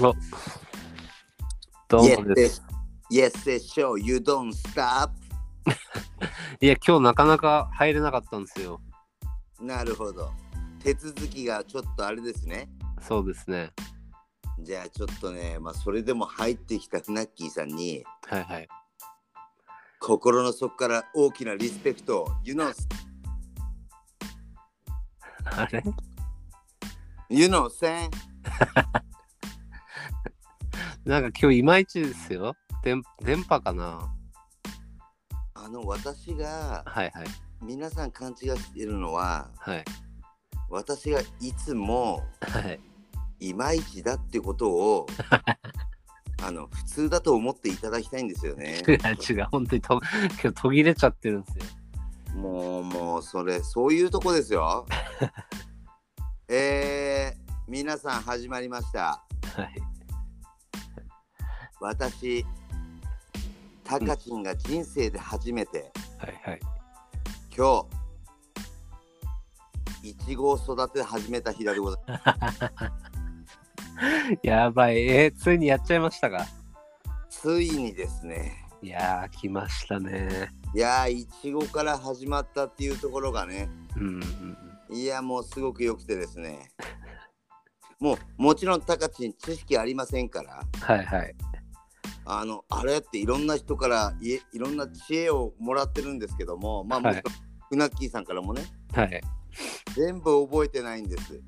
おどうもです。Yes, yes, sure. You don't stop. いや、今日なかなか入れなかったんですよ。なるほど。手続きがちょっとあれですね。そうですね。じゃあちょっとね、まあそれでも入ってきたフナッキーさんにはいはい。心の底から大きなリスペクトを。You know, あれ？You know, saying? なんか今日いまいちですよ。電電波かな？あの私がはいはい。皆さん勘違いしているのははい。私がいつもはい。いまいちだってことを あの普通だと思っていただきたいんですよね。違う違う。本当にと今日途切れちゃってるんですよ。もうもうそれそういうとこですよ。えー、皆さん始まりました。はい。私タカチンが人生で初めてはいはい。今日いちごを育て始めた日でございます。やばい。えー、ついにやっちゃいましたか？ついにですね。いやー、来ましたね。いやーいちごから始まったっていうところがねうんうんうん。いやもうすごく良くてですねもうもちろんタカチン知識ありませんからはいはい。あのあれ？っていろんな人からいいろんな知恵をもらってるんですけどもまあもはいちろんフナッキーさんからもねはい。全部覚えてないんです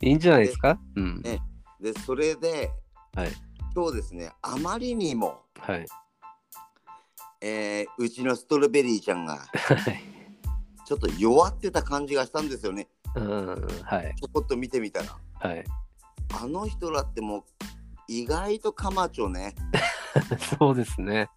いいんじゃないですか？うん。えでそれで、はい今日ですねあまりにも、はい。えーうちのストロベリーちゃんがはい。ちょっと弱ってた感じがしたんですよねうん。はい。ちょこっと見てみたらはい。あの人らってもう意外とカマチョね そうですね。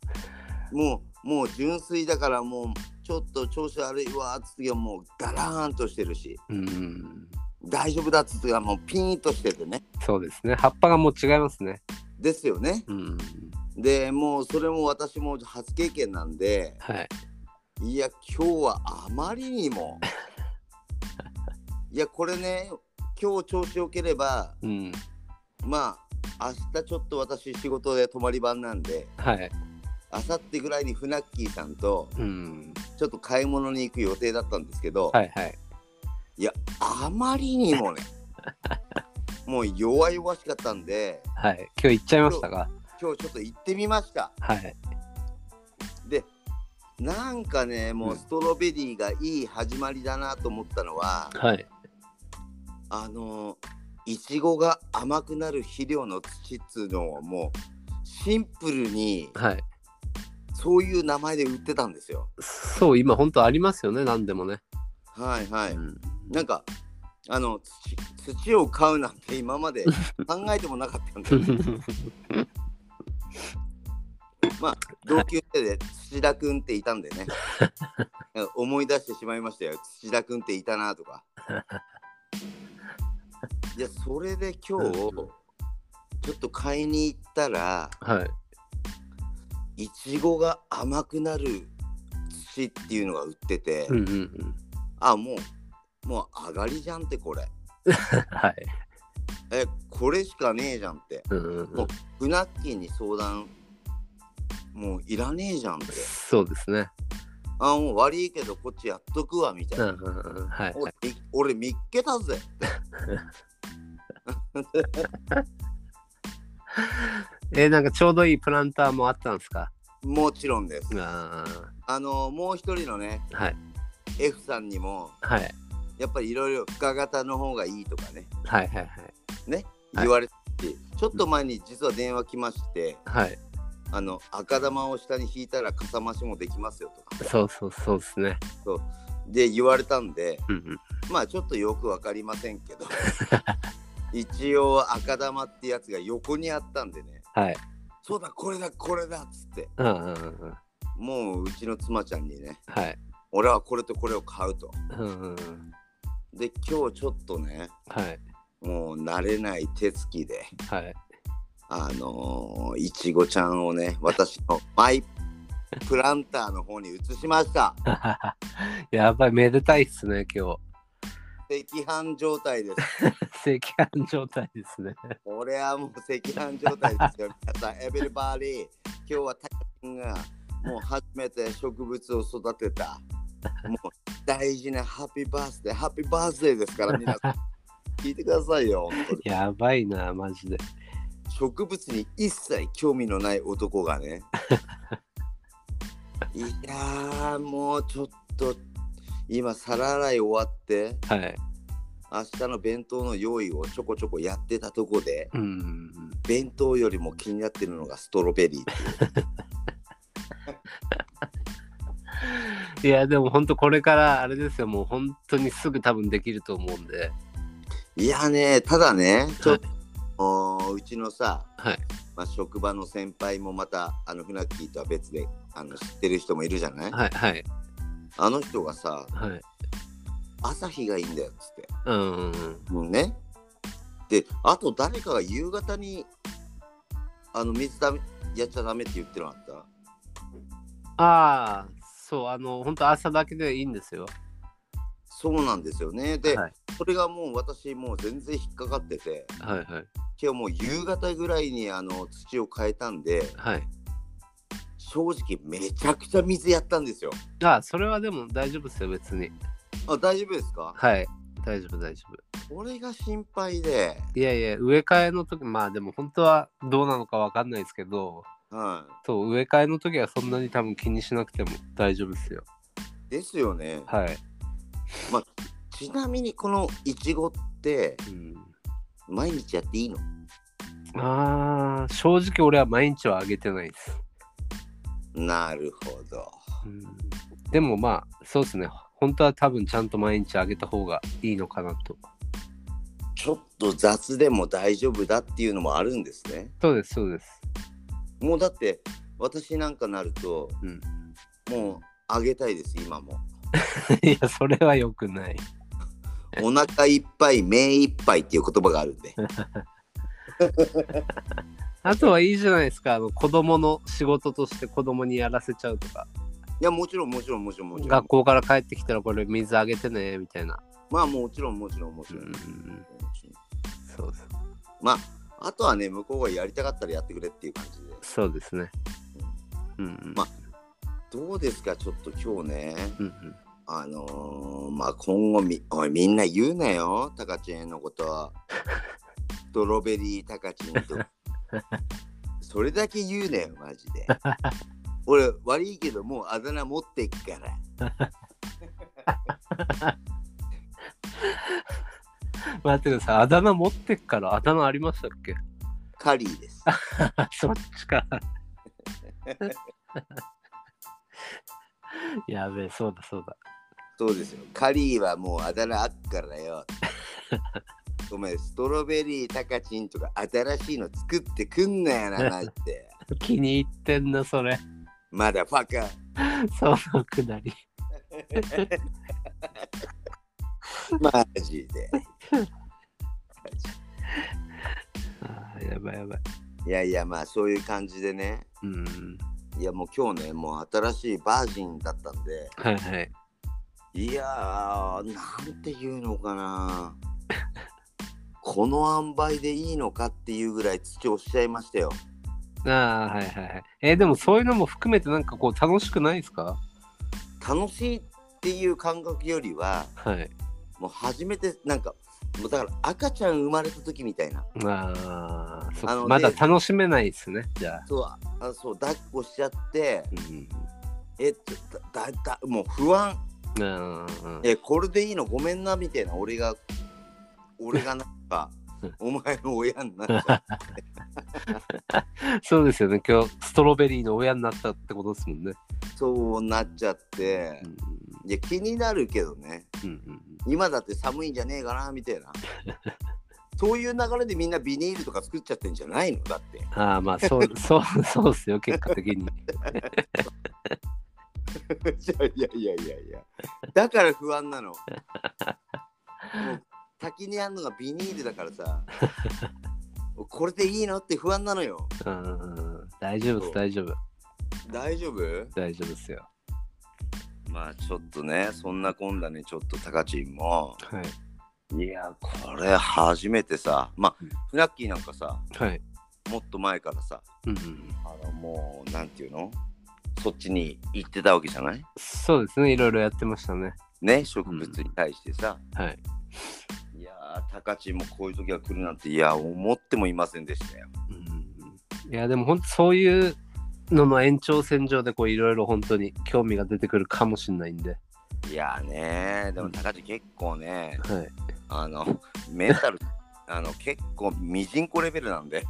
もうもう純粋だからもうちょっと調子悪いわっつってもうダラーンとしてるしうん。大丈夫だっつってもうピーンとしててねそうですね。葉っぱがもう違いますね。ですよねうん。でもうそれも私も初経験なんではい。いや今日はあまりにも いやこれね今日調子よければうん。まあ明日ちょっと私仕事で泊まり番なんではい。明後日ぐらいにフナッキーさんとうん。ちょっと買い物に行く予定だったんですけど、はいはい。いやあまりにもね もう弱々しかったんではい。今日行っちゃいましたか？今日ちょっと行ってみましたはい。でなんかねもうストロベリーがいい始まりだなと思ったのは、はい。あのいちごが甘くなる肥料の土っつうのをもうシンプルにはい。そういう名前で売ってたんですよそう、今本当ありますよね。何でもね。はいはい、うん。なんかあの土土を買うなんて今まで 考えてもなかったんで まあ同級生で土田くんっていたんでね 思い出してしまいましたよ土田くんっていたなとかいやそれで今日ちょっと買いに行ったらはい。いちごが甘くなる土っていうのが売ってて、うんうんうん。あもうもう上がりじゃんってこれ はい。えこれしかねえじゃんってうんうんうん。フナッキーに相談もういらねえじゃんってそうですね。あもう悪いけどこっちやっとくわみたいな、うんうんうん。はい。俺見っけたぜ えー、なんかちょうどいいプランターもあったんですか？もちろんですああのもう一人のねあ。はい。F さんにもはい。やっぱりいろいろ深型の方がいいとかねはいはいはい。ね？はい言われて、ちょっと前に実は電話来ましてはい。あの赤玉を下に引いたらかさ増しもできますよとかそうそうそうですね。で言われたんでうんうん。まあちょっとよくわかりませんけど 一応赤玉ってやつが横にあったんでねはい。そうだこれだこれだっつってうんうんうんうん。もううちの妻ちゃんにねはい。俺はこれとこれを買うとうんうんうん。で今日ちょっとねはい。もう慣れない手つきではい。あのーいちごちゃんをね私の マイプランターの方に移しました やばい、めでたいっすね、今日。赤飯状態です。赤飯状態ですね。これはもう赤飯状態ですよ。皆さん、エビリバディ、今日はタカチンがもう初めて植物を育てた。もう大事なハッピーバースデー、ハッピーバースデーですから、皆さん。聞いてくださいよ。やばいな、マジで。植物に一切興味のない男がね。いやー、もうちょっと今、皿洗い終わって、はい。明日の弁当の用意をちょこちょこやってたとこで、うん。弁当よりも気になってるのがストロベリー いや、でも本当これからあれですよ、もう本当にすぐ多分できると思うんで。いやね、ただね、ちょっと、おーうちのさ、はい。まあ、職場の先輩もまた、あの、フナッキーとは別であの知ってる人もいるじゃない、はい。はい。あの人がさ、はい。朝日がいいんだよっつって。うんうんうん。もうね。で、あと誰かが夕方に、あの、水だめやっちゃダメって言ってなかった？ああ、そう、あの、本当朝だけでいいんですよ。そうなんですよね。で、はいそれがもう私もう全然引っかかってて、はいはい。今日もう夕方ぐらいにあの土を変えたんで、はい。正直めちゃくちゃ水やったんですよ。ああ、それはでも大丈夫ですよ、別に。あ、大丈夫ですか？はい。大丈夫、大丈夫。これが心配で、いやいや、植え替えの時、まあでも本当はどうなのかわかんないですけど、はそう、植え替えの時はそんなに多分気にしなくても大丈夫ですよ。い。ですよね。はい。ちなみにこのいちごってうん、毎日やっていいの？ああ、正直俺は毎日はあげてないです。なるほど。うん、でもまあ、そうですね。本当は多分ちゃんと毎日あげた方がいいのかなと。ちょっと雑でも大丈夫だっていうのもあるんですね。そうです、そうです。もうだって私なんかなるとうん、もうあげたいです今も。いや、それは良くない。お腹いっぱい目いっぱいっていう言葉があるんで。あとはいいじゃないですか。あの子供の仕事として子供にやらせちゃうとか。いやもちろんもちろんもちろんもちろん学。校から帰ってきたらこれ水あげてね、みたいな。まあもちろんもちろんもちろん。そうそう。まああとはね向こうがやりたかったらやってくれっていう感じで。そうですね。うんうん。まどうですかちょっと今日ね。うんうん、あのー、まあ今後みおいみんな言うなよタカチンのこと。ストロベリータカチンと。それだけ言うなよマジで。俺悪いけどもうあだ名持ってっから。待ってください。あだ名持ってっからあだ名ありましたっけ？カリーです。そっちか。やべえ、そうだそうだ。そうですよ。カリーはもうあだ名あっからよ。お前ストロベリータカチンとか新しいの作ってくんなよなマジで。気に入ってんな、それ。まだファカ。そのくだり。マジで。あーやばいやばい。いやいやまあそういう感じでね。うん。いやもう今日ねもう新しいバージンだったんではいはい。いやーなんていうのかなこの塩梅でいいのかっていうぐらい土をしちゃいましたよ。ああ、はいはいはい。えーでもそういうのも含めてなんかこう楽しくないですか？楽しいっていう感覚よりははい。もう初めてなんかもうだから赤ちゃん生まれた時みたいな。ああ、まだで楽しめないですね、じゃあ。そうあそう抱っこしちゃってうん。えっとだだだもう不安。うんうん。えこれでいいの？ごめんなみたいな。俺が俺がなん。かお前の親になっちゃう そうですよね。今日ストロベリーの親になったってことですもんね。そうなっちゃって。うん。いや気になるけどね。うんうん今だって寒いんじゃねえかなみたいな。そういう流れでみんなビニールとか作っちゃってんじゃないの？だって。ああ、まあ そう、そう、そうですよ、結果的に。いやいやいやいやいや。だから不安なの先にあんのがビニールだからさ これでいいのって不安なのようんうんうん大丈夫です、大丈夫。大丈夫？大丈夫ですよ。まあちょっとねそんなこんなねちょっとタカチンもはい。いや、これ初めてさ、まあうん、フナッキーなんかさ、はい。もっと前からさ、うんうん、あのもう、なんていうの？そっちに行ってたわけじゃない？そうですね。いろいろやってましたね。ね、植物に対してさ。はい。いやー、タカチンもこういう時が来るなんて、いや、思ってもいませんでしたよ。うん、いや、でも本当そういうのの延長線上でこういろいろ本当に興味が出てくるかもしれないんで。いやーねでもタカチン結構ね、はい。あの、メンタル、あの、結構ミジンコレベルなんで、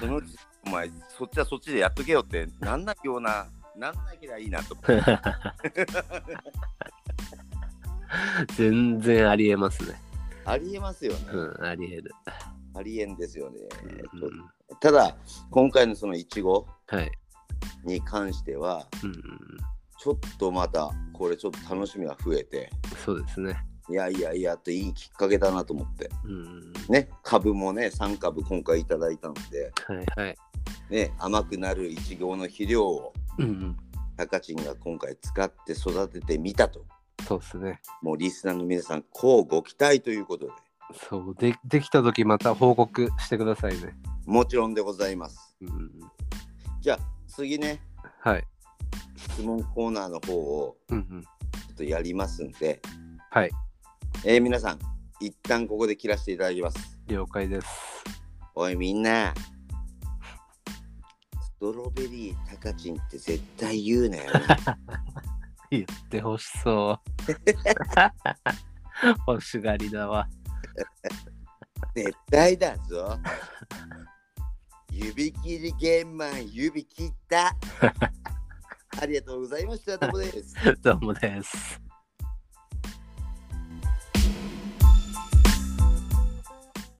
そのうち、お前、そっちはそっちでやっとけよって、なんなような、なんなきゃいいなと。全然ありえますね。ありえますよね。うん、ありえる。ありえんですよね。うん、ただ、今回のそのいちごはい。に関しては、うん、ちょっとまた、これちょっと楽しみが増えて、そうですね。いやいやいやっていいきっかけだなと思って。うん、ね、株もね、3株今回いただいたので、はいはい。ね、甘くなるいちごの肥料を、うん、タカチンが今回使って育ててみたと。そうですね。もうリスナーの皆さん、こうご期待ということで、そうで、できた時また報告してくださいね。もちろんでございます。うん、じゃあ、次ね、はい。質問コーナーの方をうんうん、ちょっとやりますんで、はい。えー皆さん、一旦ここで切らせていただきます。了解です。おいみんな、ストロベリータカチンって絶対言うなよな。言ってほしそう。欲しがりだわ。絶対だぞ。指切り玄米指切った。ありがとうございました。どうもです。どうもです。